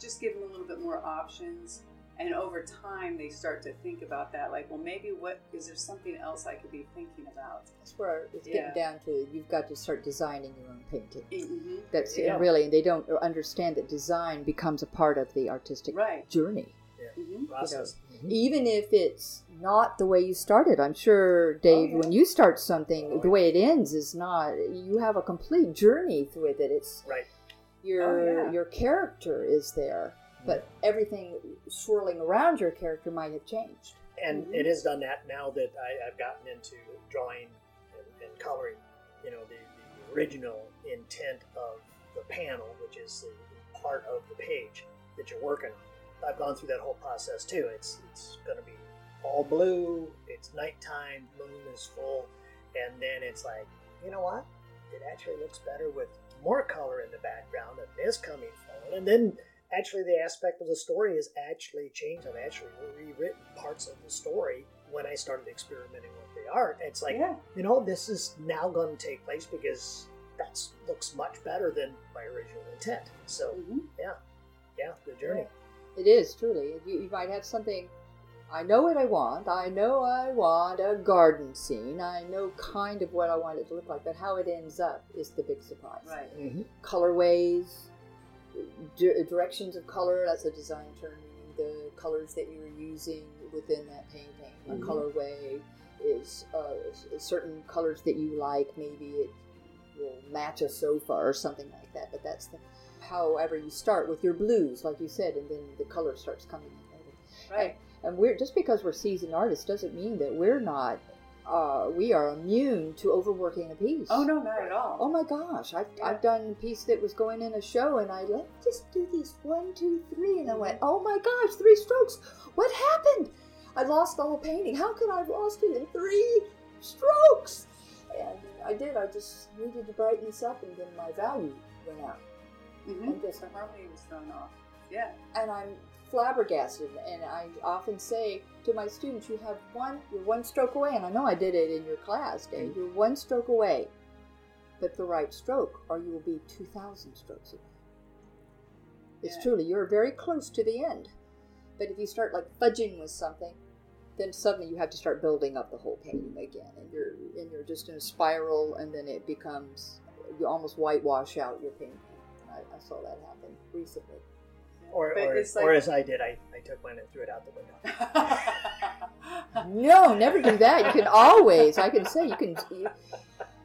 Just give them a little bit more options. And over time, they start to think about that. Like, well, maybe what is there something else I could be thinking about?
That's where it's
Yeah.
getting down to. You've got to start designing your own painting.
Mm-hmm.
That's
Yeah.
really, and they don't understand that design becomes a part of the artistic
Right.
journey.
Mm-hmm.
process. Mhm.
Even if it's not the way you started, I'm sure, Dave,
yeah.
when you start something,
Oh,
the way it ends is not. You have a complete journey with it. It's
Right.
your
Oh, yeah.
your character is there, but everything swirling around your character might have changed.
and
Mhm.
it has done that now that I, I've gotten into drawing and, and coloring. You know, the, the original intent of the panel, which is the part of the page that you're working on. I've gone through that whole process too. It's it's going to be all blue. It's nighttime. Moon is full, and then it's like, you know what? It actually looks better with more color in the background and this coming forward, and then actually the aspect of the story has actually changed. I've actually rewritten parts of the story when I started experimenting with the art. It's like,
yeah.
you know, this is now going to take place because that looks much better than my original intent. So,
Mm-hmm.
yeah, the journey.
It is truly. You, you might have something. I know what I want. I know I want a garden scene. I know kind of what I want it to look like, but how it ends up is the big surprise.
Right.
Mm-hmm.
Colorways, di- directions of color. That's a design term, meaning the colors that you're using within that painting. A colorway is uh, certain colors that you like. Maybe it will match a sofa or something like that. But that's the. However, you start with your blues, like you said, and then the color starts coming in. later.
Right.
And we're just because we're seasoned artists doesn't mean that we're not. Uh, we are immune to overworking a piece.
Oh no, not at all.
Oh my gosh, I've,
Yeah.
I've done a piece that was going in a show and I let just do these one, two, three, and I went, oh my gosh, three strokes. What happened? I lost the whole painting. How could I have lost it in three strokes? And I did. I just needed to brighten this up, and then my value went out.
Mm-hmm.
And just
The harmony was thrown off. Yeah.
and I'm flabbergasted. And I often say to my students, "You have one, you're one stroke away." And I know I did it in your class, Dave. You're one stroke away but the right stroke, or you will be 2,000 strokes away. It's
Yeah.
truly, you're very close to the end. But if you start like fudging with something, then suddenly you have to start building up the whole painting again, and you're and you're just in a spiral, and then it becomes you almost whitewash out your painting. I, I saw that happen recently.
Or, or,
it's
or as I did, I, I took one and threw it out the window.
No, never do that. You can always, I can say, you can you,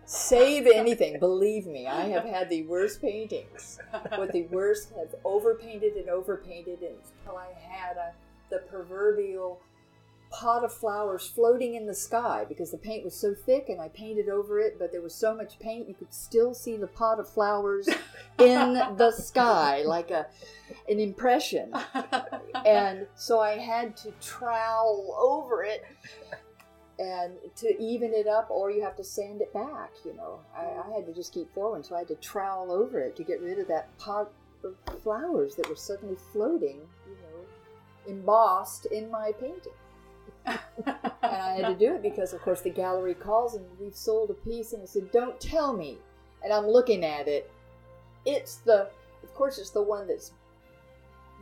save anything. Believe me, I have had the worst paintings. With the worst, have overpainted and overpainted until I had a, the proverbial pot of flowers floating in the sky because the paint was so thick and I painted over it, but there was so much paint you could still see the pot of flowers in the sky like a an impression and so I had to trowel over it and to even it up, or you have to sand it back. You know, I, I had to just keep forward, so I had to trowel over it to get rid of that pot of flowers that were suddenly floating. You know, embossed in my painting. And I had to do it because, of course, the gallery calls and we've sold a piece, and I said, "Don't tell me." And I'm looking at it. It's the, of course, it's the one that's,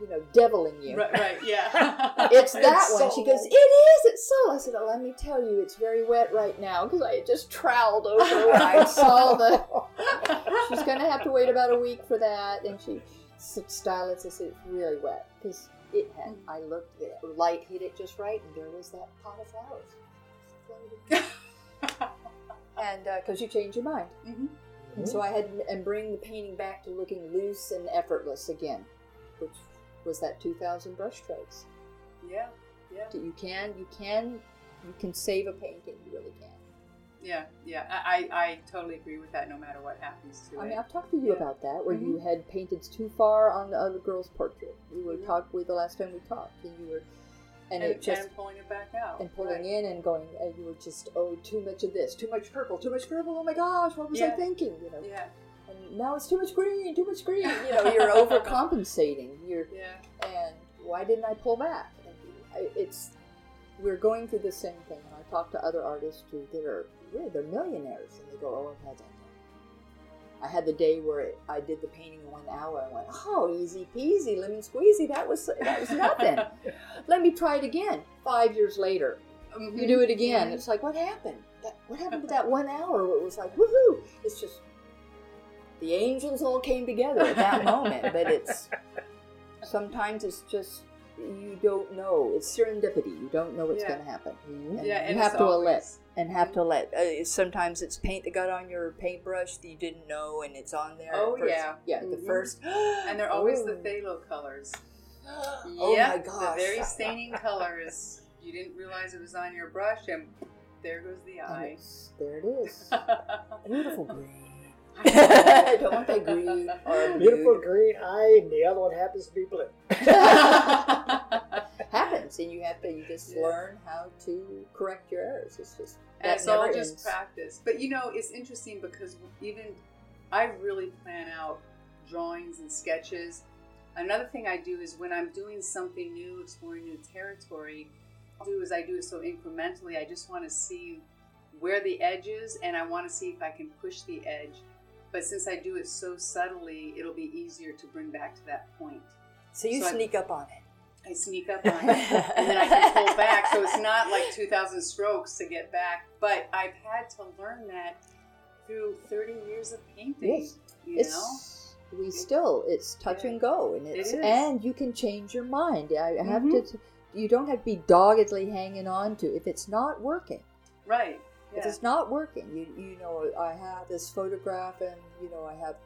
you know, deviling you.
right, right, yeah.
It's that
It's
one. She goes, It is, it's so. I said, oh, Let me tell you, it's very wet right now because I had just troweled over when I saw the. She's going to have to wait about a week for that. And she it. I said, It's really wet because it had. I looked, the light hit it just right, and there was that pot of flowers. and because you change your mind.
Mhm.
And so I had and bring the painting back to looking loose and effortless again, which was that 2,000 brush strokes.
Yeah, yeah,
You can, you can, you can save a painting. You really can.
Yeah, yeah. I, I, I totally agree with that. No matter what happens to it.
I
it.
mean, I've talked to you
Yeah.
about that, where
Mm-hmm.
you had painted too far on the other girl's portrait. We were
Mhm.
talked with the last time we talked, and you were, and,
and,
it just
and pulling it back out
and pulling
right.
in and going, and you were just oh, too much of this, too much purple, too much purple. Oh my gosh, what was I thinking? You know,
Yeah,
and now it's too much green, too much green. You know, you're overcompensating. You're
yeah,
and why didn't I pull back? It's we're going through the same thing. And I talk to other artists too that are they're millionaires, and they go, "Oh, I've had that." I had the day where I did the painting in one hour. I went, "Oh, easy peasy, lemon squeezy. That was that was nothing. Let me try it again." Five years later,
Mhm.
you do it again.
Mhm.
It's like, what happened? That, what happened to that one hour? It was like, woohoo! It's just the angels all came together at that moment. But it's sometimes it's just you don't know. It's serendipity. You don't know what's
Yeah.
going to happen. And
Yeah,
you have to
always-
let and have to let. Uh, sometimes it's paint that got on your paintbrush that you didn't know, and it's on there.
Oh,
first.
yeah.
yeah. The
Mhm.
first,
And they're always
Oh.
the phthalo colors.
Oh
Yep,
my gosh!
The very staining colors. You didn't realize it was on your brush, and there goes the eye.
there it is. Beautiful green.
I
don't want that green or
Beautiful green eye, and the other one happens to be blue.
happens and you have to you just
Yeah.
learn how to correct your errors it's just
And it's all
never
just
ends.
practice. But you know, it's interesting because even I really plan out drawings and sketches. Another thing I do is when I'm doing something new, exploring new territory, I'll do is I do it so incrementally. I just want to see where the edge is and I want to see if I can push the edge. But since I do it so subtly, it'll be easier to bring back to that point.
so you
so I-
sneak up on it
I sneak up on it and then I can pull back. So it's not like 2,000 strokes to get back. But I've had to learn that through 30 years of painting.
Yes.
You know?
it's we still it's touch
Yeah.
and go and it's
It is.
and you can change your mind i have
Mhm.
to you don't have to be doggedly hanging on to if it's not working
Right.
if it's not working you you know i have this photograph and you know i have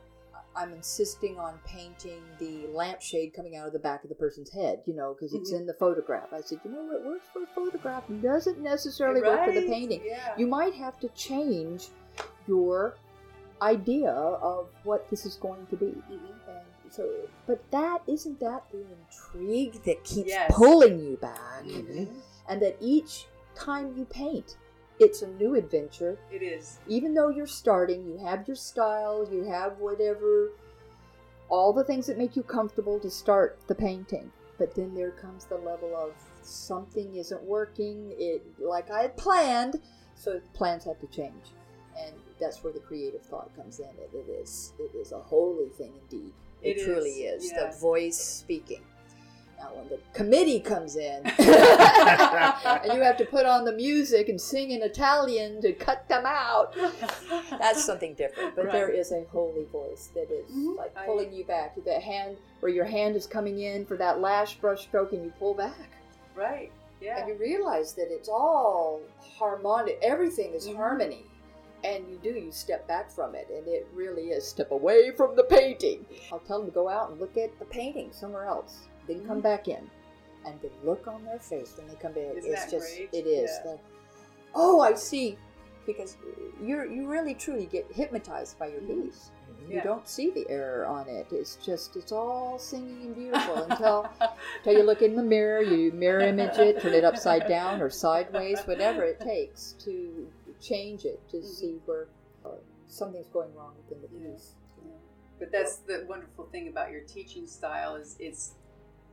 i'm insisting on painting the lampshade coming out of the back of the person's head you know because it's
Mhm.
in the photograph i said you know what works for a photograph doesn't necessarily work for the painting
Yeah.
you might have to change your idea of what this is going to be
Mhm.
and so but that isn't that the intrigue that keeps
Yes.
pulling you back
Mhm.
and that each time you paint it's a new adventure
It is.
even though you're starting you have your style you have whatever all the things that make you comfortable to start the painting but then there comes the level of something isn't working it like i had planned so plans have to change and that's where the creative thought comes in. It, it is it is a holy thing indeed. It,
It
truly
is,
is.
yes.
The voice speaking. Now, when the committee comes in, and you have to put on the music and sing in Italian to cut them out, that's something different. But there
Right.
is a holy voice that is
Mhm.
like
I-
pulling you back. The hand where your hand is coming in for that last brush stroke, and you pull back,
Right. Yeah.
and you realize that it's all harmonic. Everything is
Mhm.
harmony. And you do, you step back from it, and it really is step away from the painting. I'll tell them to go out and look at the painting somewhere else, then come
Mhm.
back in. And the look on their face when they come back
Isn't
is
that
just,
great?
it is.
Yeah.
The, oh, I see. Because you're, you really truly get hypnotized by your piece.
Mhm.
You
Yeah.
don't see the error on it. It's just, it's all singing and beautiful until until you look in the mirror, you mirror image it, turn it upside down or sideways, whatever it takes to change it to
Mhm.
see where uh, something's going wrong within the piece.
Yeah. But that's the wonderful thing about your teaching style is it's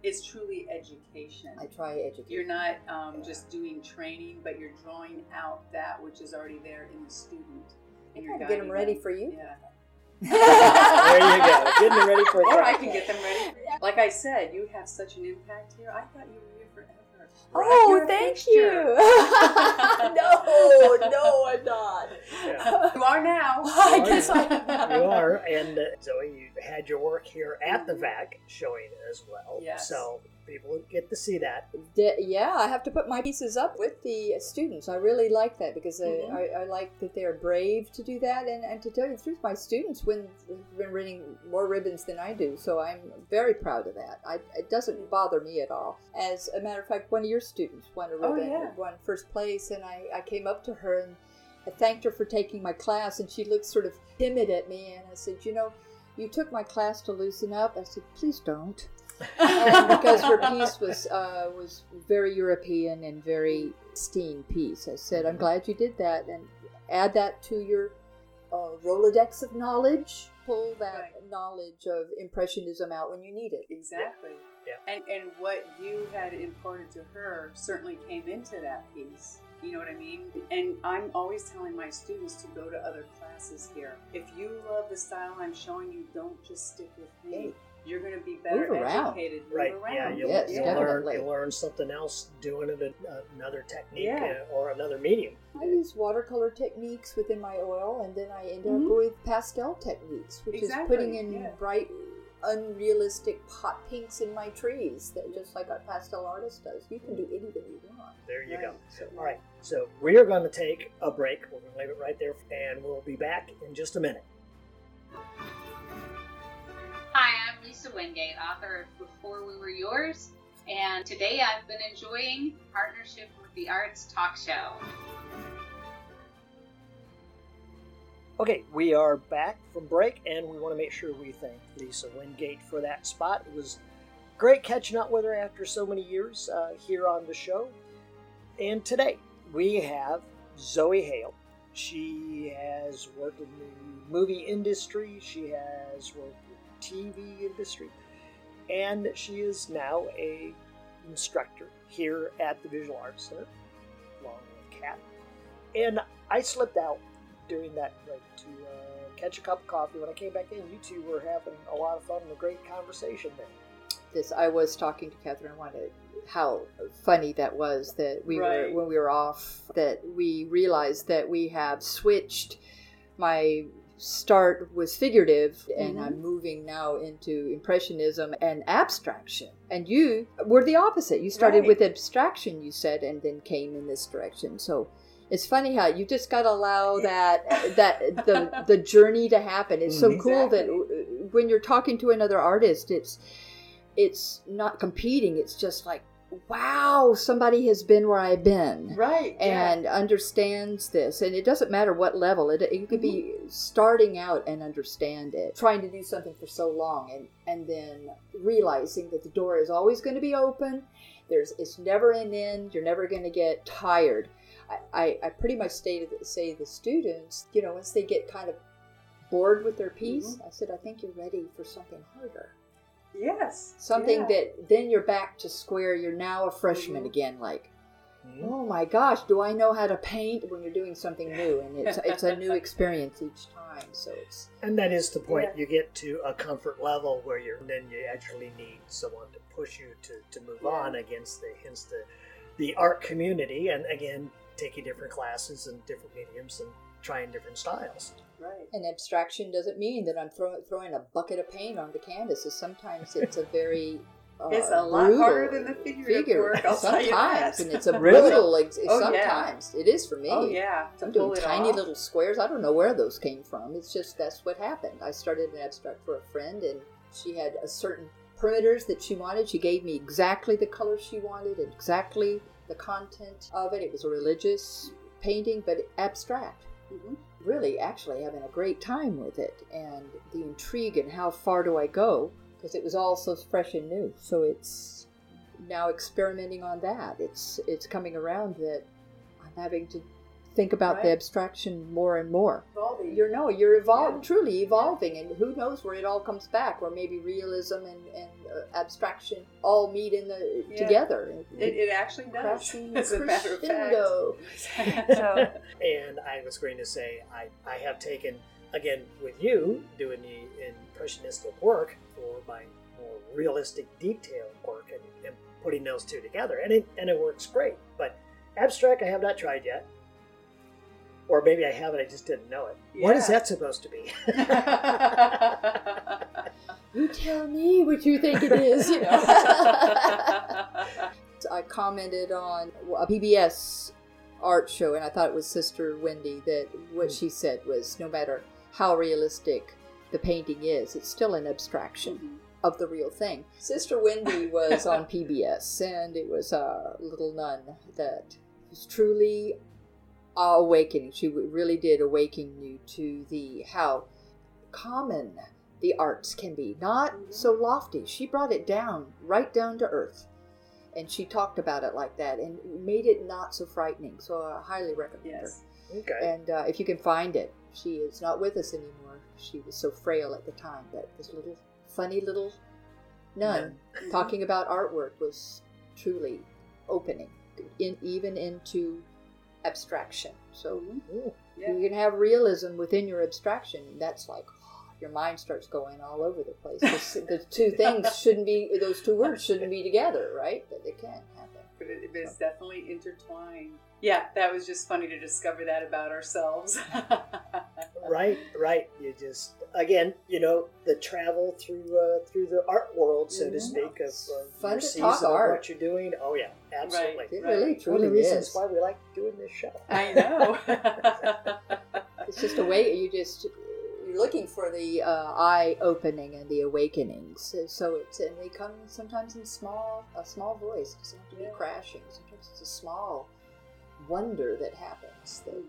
it's truly education.
I try educating.
You're not um, just doing training, but you're drawing out that which is already there in the student. And you're
trying to get 'em
guiding
ready for you.
Yeah.
There you go. Getting it ready for
Or I can get them ready. Like I said, you have such an impact here. I thought you were here forever.
Oh,
You're
thank
fixture.
you. no, no, I'm not.
Yeah.
You are now.
I
Oh,
guess
yeah.
I
You are, and uh, Zoe, you had your work here at the VAC showing as well.
Yes.
So people get to see that.
De- yeah, I have to put my pieces up with the students. I really like that because
Mhm.
I, I, like that they're brave to do that. And, and to tell you the truth, my students win, have been winning more ribbons than I do. So I'm very proud of that. I, it doesn't bother me at all. As a matter of fact, one of your students won a
Oh,
ribbon,
yeah.
won first place. And I, I came up to her and I thanked her for taking my class. And she looked sort of timid at me. And I said, You know, you took my class to loosen up. I said, Please don't and because her piece was uh, was very European and very esteemed piece, I said, "I'm glad you did that, and add that to your uh, Rolodex of knowledge. Pull that
Right.
knowledge of impressionism out when you need it."
Exactly.
Yeah.
And and what you had imparted to her certainly came into that piece. You know what I mean? And I'm always telling my students to go to other classes here. If you love the style I'm showing you, don't just stick with me. You're going to be better
Move around.
educated. Move
Right.
around.
Yeah. You'll,
Yes,
you'll learn.
definitely.
You'll learn something else doing it another technique
Yeah.
uh, or another medium.
I use watercolor techniques within my oil, and then I end
Mhm.
up with pastel techniques, which
Exactly,
is putting in
yeah.
bright, unrealistic hot pinks in my trees, that just like a pastel artist does. You can do anything you want.
There you go.
Right.
So,
All right. So we are going to take a break. We're going to leave it right there, and we'll be back in just a minute.
Lisa Wingate, author of Before We Were Yours, and today I've been enjoying partnership with the Arts Talk Show.
Okay, we are back from break, and we want to make sure we thank Lisa Wingate for that spot. It was great catching up with her after so many years uh, here on the show. And today we have Zoe Hale. She has worked in the movie industry, she has worked TV industry, and she is now a instructor here at the Visual Arts Center, along with Kat. And I slipped out during that break to uh, catch a cup of coffee. When I came back in, you two were having a lot of fun and a great conversation there.
this I was talking to Catherine. Wanted how funny that was that we
Right.
were when we were off that we realized that we have switched. My start was figurative, and
Mhm.
I'm moving now into impressionism and abstraction. And you were the opposite. You started
Right.
with abstraction, you said, and then came in this direction. So. It's funny how you just got to allow that that the the journey to happen. It's so
Mhm.
cool that when you're talking to another artist, it's it's not competing. It's just like, wow, somebody has been where I've been
Right. yeah.
and understands this. And it doesn't matter what level. It you could be
Mm-hmm.
starting out and understand it, trying to do something for so long, and and then realizing that the door is always going to be open. There's it's never an end. You're never going to get tired. I, I, I pretty much stated say to the students, you know, once they get kind of bored with their piece,
Mm-hmm.
I said, I think you're ready for something harder
yes.
something
yeah.
that then you're back to square you're now a freshman
Mhm.
again like oh my gosh, do I know how to paint when you're doing something new? And it's it's a new experience each time. So it's
And that is the point.
Yeah.
You get to a comfort level where you're then you actually need someone to push you to, to move
Yeah.
on against the hence the the art community and again taking different classes and different mediums and trying different styles.
Right.
an abstraction doesn't mean that I'm throwing throwing a bucket of paint on the canvas. It's sometimes it's a very uh,
It's a lot harder than the figurative work, I'll
sometimes, and it's a brutal. Ex-
Oh, yeah.
sometimes it is for me.
Oh yeah. To
I'm doing tiny
off.
little squares. I don't know where those came from. It's just that's what happened. I started an abstract for a friend, and she had a certain perimeters that she wanted. She gave me exactly the colors she wanted and exactly the content of it. It was a religious painting, but abstract.
Mhm.
Really, actually, having a great time with it, and the intrigue and how far do I go? Because it was all so fresh and new. So it's now experimenting on that. It's it's coming around that I'm having to think about the abstraction more and more.
Evolving.
You're no, you're evolving,
Yeah.
truly evolving, and who knows where it all comes back, or maybe realism and, and uh, abstraction all meet in the
Yeah.
together.
It, it actually does.
Crashing
As a matter of
crescendo.
fact. so,
and I was going to say I, I have taken again with you doing the impressionistic work for my more realistic detailed work and, and putting those two together and it and it works great. But abstract I have not tried yet. Or maybe I have it, I just didn't know it. What is that supposed to be?
You tell me what you think it is. You know. I commented on a PBS art show, and I thought it was Sister Wendy that what she said was no matter how realistic the painting is, it's still an abstraction
Mhm.
of the real thing. Sister Wendy was on PBS, and it was a little nun that was truly awakening. She really did awaken you to the how common the arts can be, not so lofty. She brought it down, right down to earth, and she talked about it like that, and made it not so frightening. So I highly recommend her.
yes.
okay.
And uh, if you can find it, she is not with us anymore. She was so frail at the time, but this little funny little nun talking about artwork was truly opening, in, even into abstraction. So
Ooh.
Yeah.
you can have realism within your abstraction, and that's like your mind starts going all over the place. the two things shouldn't be; those two words shouldn't be together, right? But they can happen.
But it, it's definitely intertwined. Yeah, that was just funny to discover that about ourselves.
Right, right. You just again, you know, the travel through uh, through the art world, so to
Mhm.
speak, of, of
fun
your
to
season
talk
of
art.
what you're doing. Oh yeah, absolutely.
It
Right.
really,
One of
truly
the reasons
is.
why we like doing this show.
I know.
It's just a way you just you're looking for the uh, eye opening and the awakenings. So- So it's and they come sometimes in small a small voice. It doesn't have to be
Yeah.
crashing. Sometimes it's a small wonder that happens that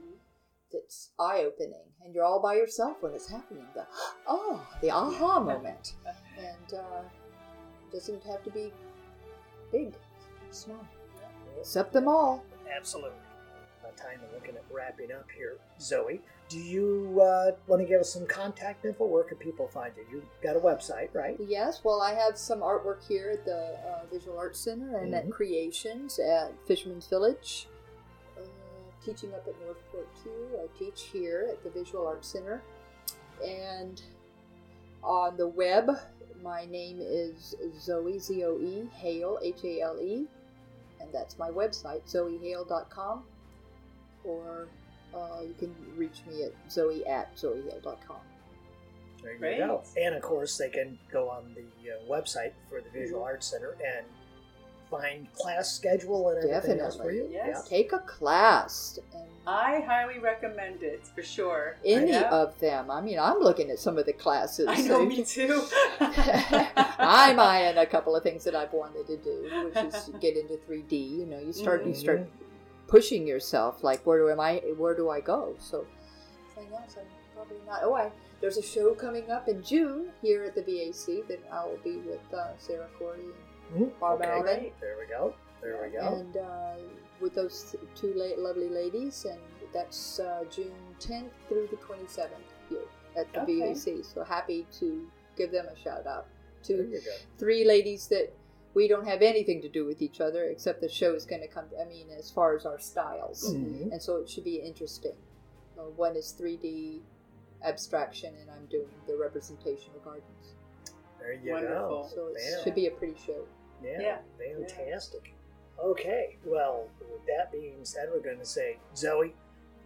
Mm-hmm.
that's eye opening, and you're all by yourself when it's happening. The oh, the aha moment, and uh, doesn't have to be big, small. Accept them all.
Absolutely. By the time we're looking at wrapping up here, Zoe, do you uh, want to give us some contact info? Where can people find you? You got a website, right?
Yes, well, I have some artwork here at the uh, Visual Arts Center and
Mhm.
at Creations at Fisherman's Village. Teaching up at Northport too. I teach here at the Visual Arts Center. And on the web, my name is Zoe, Z O E, Hale, H A L E. And that's my website, zoehale.com. Or uh, you can reach me at zoe at zoehale.com.
There you
Great.
go. And of course, they can go on the uh, website for the Visual
Mhm.
Arts Center and find class schedule and everything else for you.
Definitely.
Yes.
Take a class and
I highly recommend it for sure.
any of them. I mean, I'm looking at some of the classes.
I know, me too.
I'm eyeing a couple of things that I've wanted to do, which is get into 3D. You know, you start you start pushing yourself. Like, where do am I? Where do I go? So, anything else? I'm probably not. Oh, I there's a show coming up in June here at the VAC that I will be with uh, Sarah Corey
Mhm.
Barb
Okay,
Alvin.
There we go. There we go.
and uh, with those two la- lovely ladies, and that's uh, June 10th through the 27th here at the
Okay.
VAC. So happy to give them a shout out to three ladies that we don't have anything to do with each other except the show is going to come. I mean, as far as our styles,
Mhm.
and so it should be interesting. Uh, one is 3D abstraction, and I'm doing the representational gardens.
There you
Wonderful.
go.
So it
Yeah.
should be a pretty show.
Yeah,
Yeah.
fantastic. Okay, well, with that being said, we're going to say, Zoe,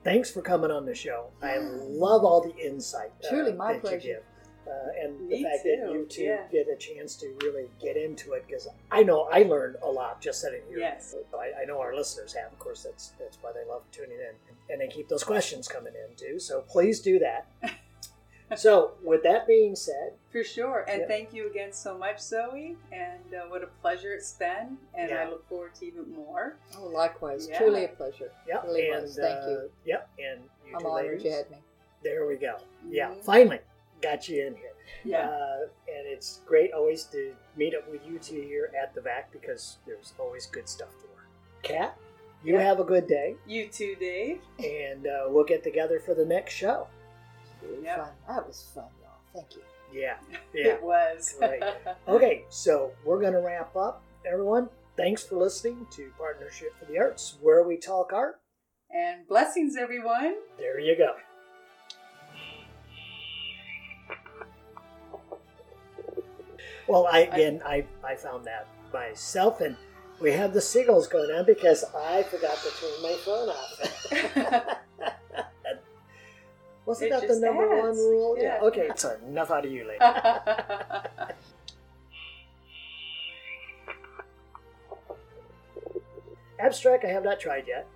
thanks for coming on the show. I love all the insight uh,
Truly my
that you give. Uh, and
Me
the fact that you two
yeah.
get a chance to really get into it, because I know I learned a lot just sitting here.
Yes.
I, I know our listeners have. Of course, that's that's why they love tuning in, and they keep those questions coming in too. So please do that. so, with that being said,
For sure. And
Yeah.
thank you again so much, Zoe. And uh, what a pleasure it's been. And
Yeah.
I look forward to even more.
Oh, likewise,
Yeah.
truly a pleasure.
yep,
Really
and
was. Thank
uh,
you.
Yep, and you
I'm
two
honored
ladies,
you had me.
There we go. Yeah,
Mhm.
finally got you in here.
Yeah.
Uh, and it's great always to meet up with you two here at the VAC because there's always good stuff to learn. Kat, you
Yeah.
have a good day,
You too, Dave.
and uh, we'll get together for the next show.
Yep.
fun. That was fun, y'all. Thank you.
Yeah, yeah.
It was.
Okay, so we're going to wrap up. Everyone, thanks for listening to Partnership for the Arts, where we talk art.
and blessings, everyone.
There you go. Well, I again, I, I found that myself, and we have the seagulls going on because I forgot to turn my phone off. Wasn't
It
that the number one rule?
Yeah.
Okay, that's enough out of you, lady. Abstract, I have not tried yet.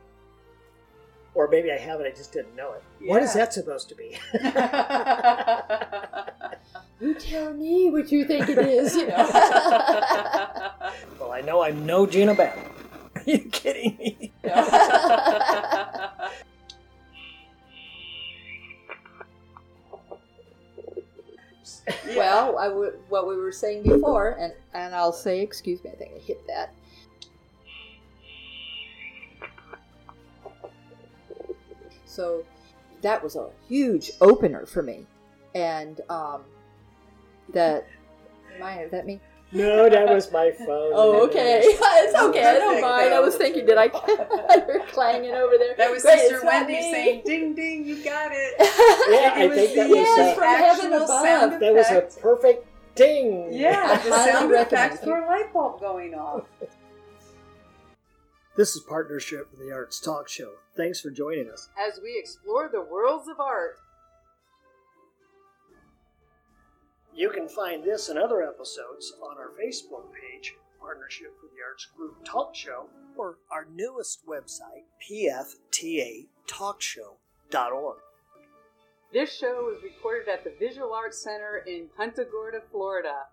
Or maybe I have it, I just didn't know it. What is that supposed to be?
You tell me what you think it is, you know.
well, I know I'm no Gina Battle. Are you kidding me?
Well, I w- what we were saying before, and, and I'll say, excuse me, I think I hit that. So that was a huge opener for me. And um, that, am I, that me?
No, that was my phone.
Oh, okay. it's okay. I don't mind. I was thinking, did I hear clanging over there?
that was
Great,
Sister Wendy saying, ding, ding, you got it.
Yeah, I
It was
think that was,
Yes, from heaven
actual
above.
sound
that was a perfect ding.
Yeah, the sound
recommend
effects for a light bulb going off.
This is Partnership for the Arts Talk Show. Thanks for joining us.
As we explore the worlds of art.
You can find this and other episodes on our Facebook page, Partnership for the Arts Group Talk Show, or our newest website, pftatalkshow.org.
This show was recorded at the Visual Arts Center in Punta Gorda, Florida.